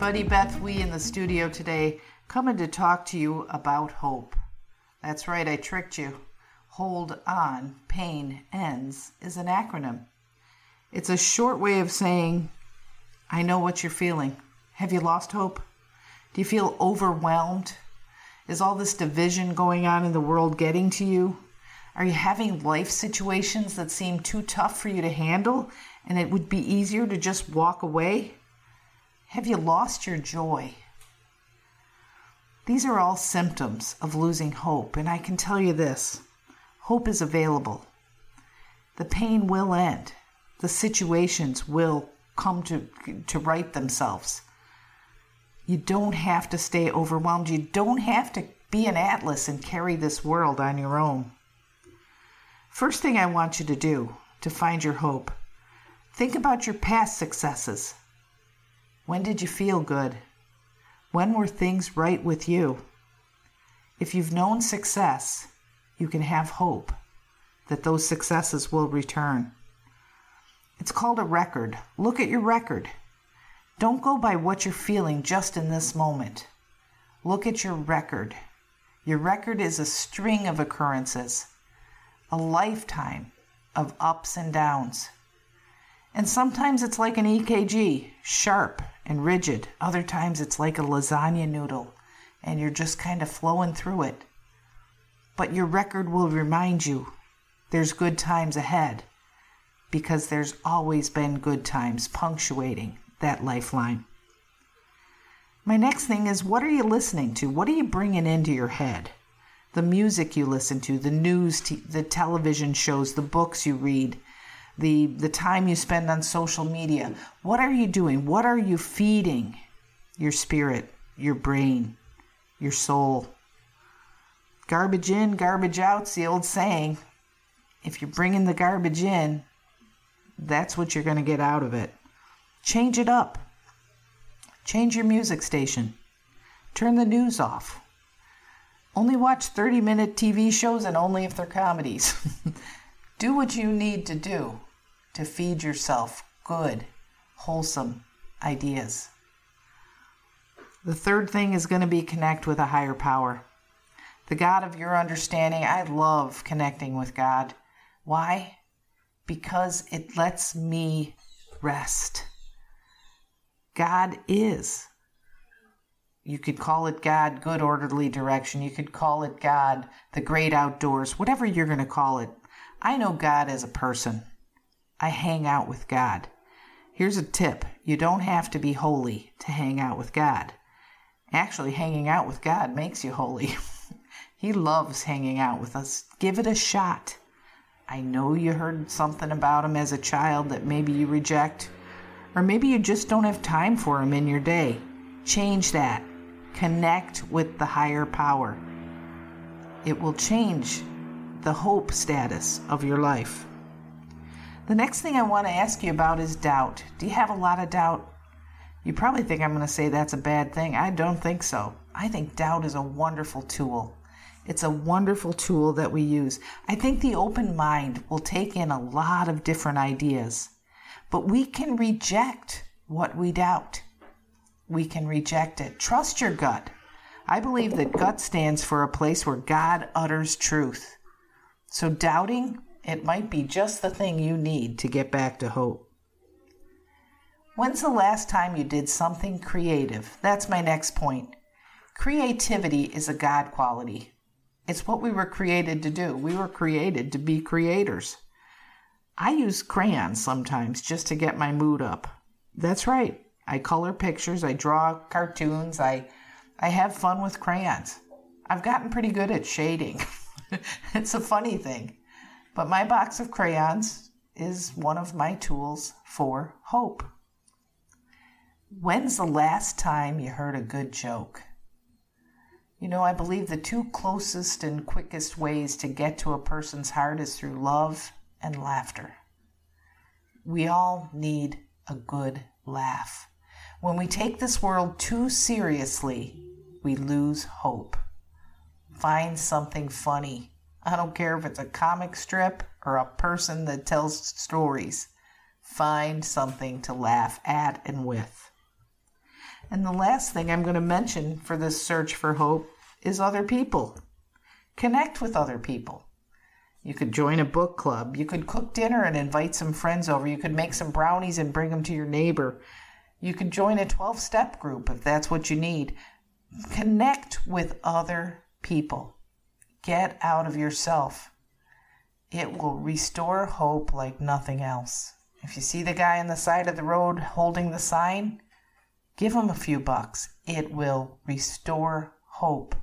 everybody. Beth Wee in the studio today, coming to talk to you about hope. That's right, I tricked you. Hold on, pain ends is an acronym. It's a short way of saying, I know what you're feeling. Have you lost hope? Do you feel overwhelmed? Is all this division going on in the world getting to you? Are you having life situations that seem too tough for you to handle and it would be easier to just walk away? Have you lost your joy? These are all symptoms of losing hope, and I can tell you this hope is available. The pain will end, the situations will come to, to right themselves. You don't have to stay overwhelmed. You don't have to be an atlas and carry this world on your own. First thing I want you to do to find your hope think about your past successes. When did you feel good? When were things right with you? If you've known success, you can have hope that those successes will return. It's called a record. Look at your record. Don't go by what you're feeling just in this moment. Look at your record. Your record is a string of occurrences, a lifetime of ups and downs. And sometimes it's like an EKG, sharp and rigid. Other times it's like a lasagna noodle and you're just kind of flowing through it. But your record will remind you there's good times ahead because there's always been good times punctuating that lifeline. My next thing is what are you listening to? What are you bringing into your head? The music you listen to, the news, t- the television shows, the books you read, the the time you spend on social media. What are you doing? What are you feeding your spirit, your brain, your soul? Garbage in, garbage out's the old saying. If you're bringing the garbage in, that's what you're going to get out of it. Change it up. Change your music station. Turn the news off. Only watch 30 minute TV shows and only if they're comedies. do what you need to do to feed yourself good, wholesome ideas. The third thing is going to be connect with a higher power. The God of your understanding. I love connecting with God. Why? Because it lets me rest. God is. You could call it God, good orderly direction. You could call it God, the great outdoors, whatever you're going to call it. I know God as a person. I hang out with God. Here's a tip you don't have to be holy to hang out with God. Actually, hanging out with God makes you holy. he loves hanging out with us. Give it a shot. I know you heard something about him as a child that maybe you reject, or maybe you just don't have time for him in your day. Change that. Connect with the higher power. It will change the hope status of your life. The next thing I want to ask you about is doubt. Do you have a lot of doubt? You probably think I'm going to say that's a bad thing. I don't think so. I think doubt is a wonderful tool. It's a wonderful tool that we use. I think the open mind will take in a lot of different ideas, but we can reject what we doubt. We can reject it. Trust your gut. I believe that gut stands for a place where God utters truth. So doubting it might be just the thing you need to get back to hope. When's the last time you did something creative? That's my next point. Creativity is a God quality. It's what we were created to do. We were created to be creators. I use crayons sometimes just to get my mood up. That's right. I color pictures, I draw cartoons, I I have fun with crayons. I've gotten pretty good at shading. it's a funny thing. But my box of crayons is one of my tools for hope. When's the last time you heard a good joke? You know, I believe the two closest and quickest ways to get to a person's heart is through love and laughter. We all need a good laugh. When we take this world too seriously, we lose hope. Find something funny I don't care if it's a comic strip or a person that tells stories. Find something to laugh at and with. And the last thing I'm going to mention for this search for hope is other people. Connect with other people. You could join a book club. You could cook dinner and invite some friends over. You could make some brownies and bring them to your neighbor. You could join a 12 step group if that's what you need. Connect with other people. Get out of yourself. It will restore hope like nothing else. If you see the guy on the side of the road holding the sign, give him a few bucks. It will restore hope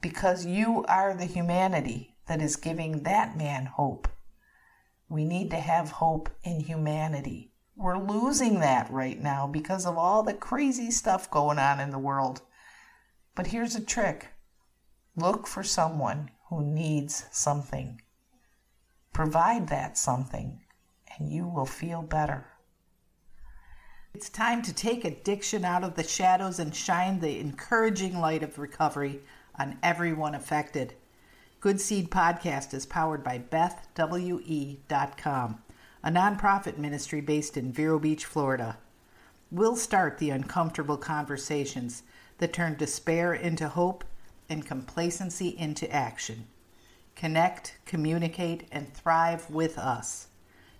because you are the humanity that is giving that man hope. We need to have hope in humanity. We're losing that right now because of all the crazy stuff going on in the world. But here's a trick look for someone who needs something. Provide that something, and you will feel better. It's time to take addiction out of the shadows and shine the encouraging light of recovery on everyone affected. Good Seed Podcast is powered by BethWE.com, a nonprofit ministry based in Vero Beach, Florida. We'll start the uncomfortable conversations that turn despair into hope and complacency into action. Connect, communicate, and thrive with us.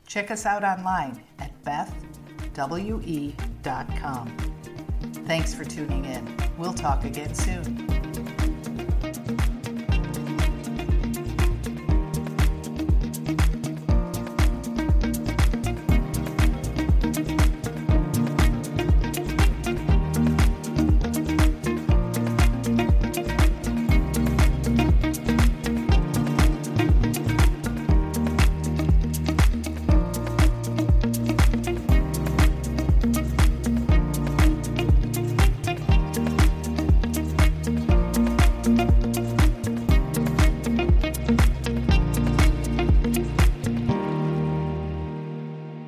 Check us out online at BethWE.com. Thanks for tuning in. We'll talk again soon.